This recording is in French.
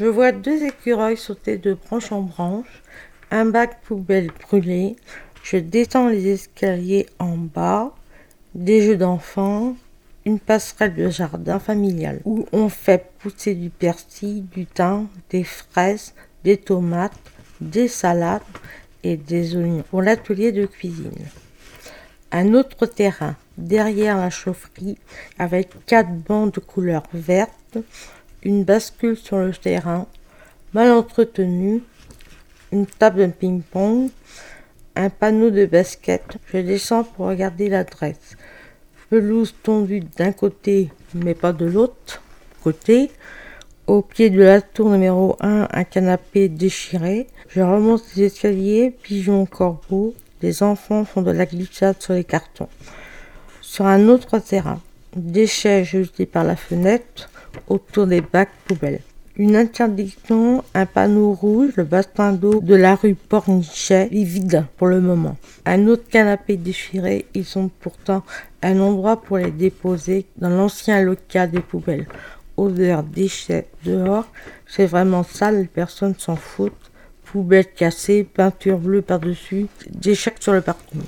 Je vois deux écureuils sauter de branche en branche, un bac poubelle brûlé. Je descends les escaliers en bas, des jeux d'enfants, une passerelle de jardin familial où on fait pousser du persil, du thym, des fraises, des tomates, des salades et des oignons pour l'atelier de cuisine. Un autre terrain derrière la chaufferie avec quatre bancs de couleur verte, une bascule sur le terrain, mal entretenu, une table de ping-pong, un panneau de basket. Je descends pour regarder l'adresse. Pelouse tondue d'un côté, mais pas de l'autre côté. Au pied de la tour numéro 1, un canapé déchiré. Je remonte les escaliers, pigeon corbeau. Les enfants font de la glissade sur les cartons. Sur un autre terrain, déchets jetés par la fenêtre autour des bacs poubelles. Une interdiction, un panneau rouge, le bassin d'eau de la rue Pornichet est vide pour le moment. Un autre canapé déchiré, ils sont pourtant un endroit pour les déposer dans l'ancien local des poubelles. Odeur, déchets, dehors, c'est vraiment sale, personne s'en fout. Poubelle cassée, peinture bleue par-dessus, déchets sur le parking.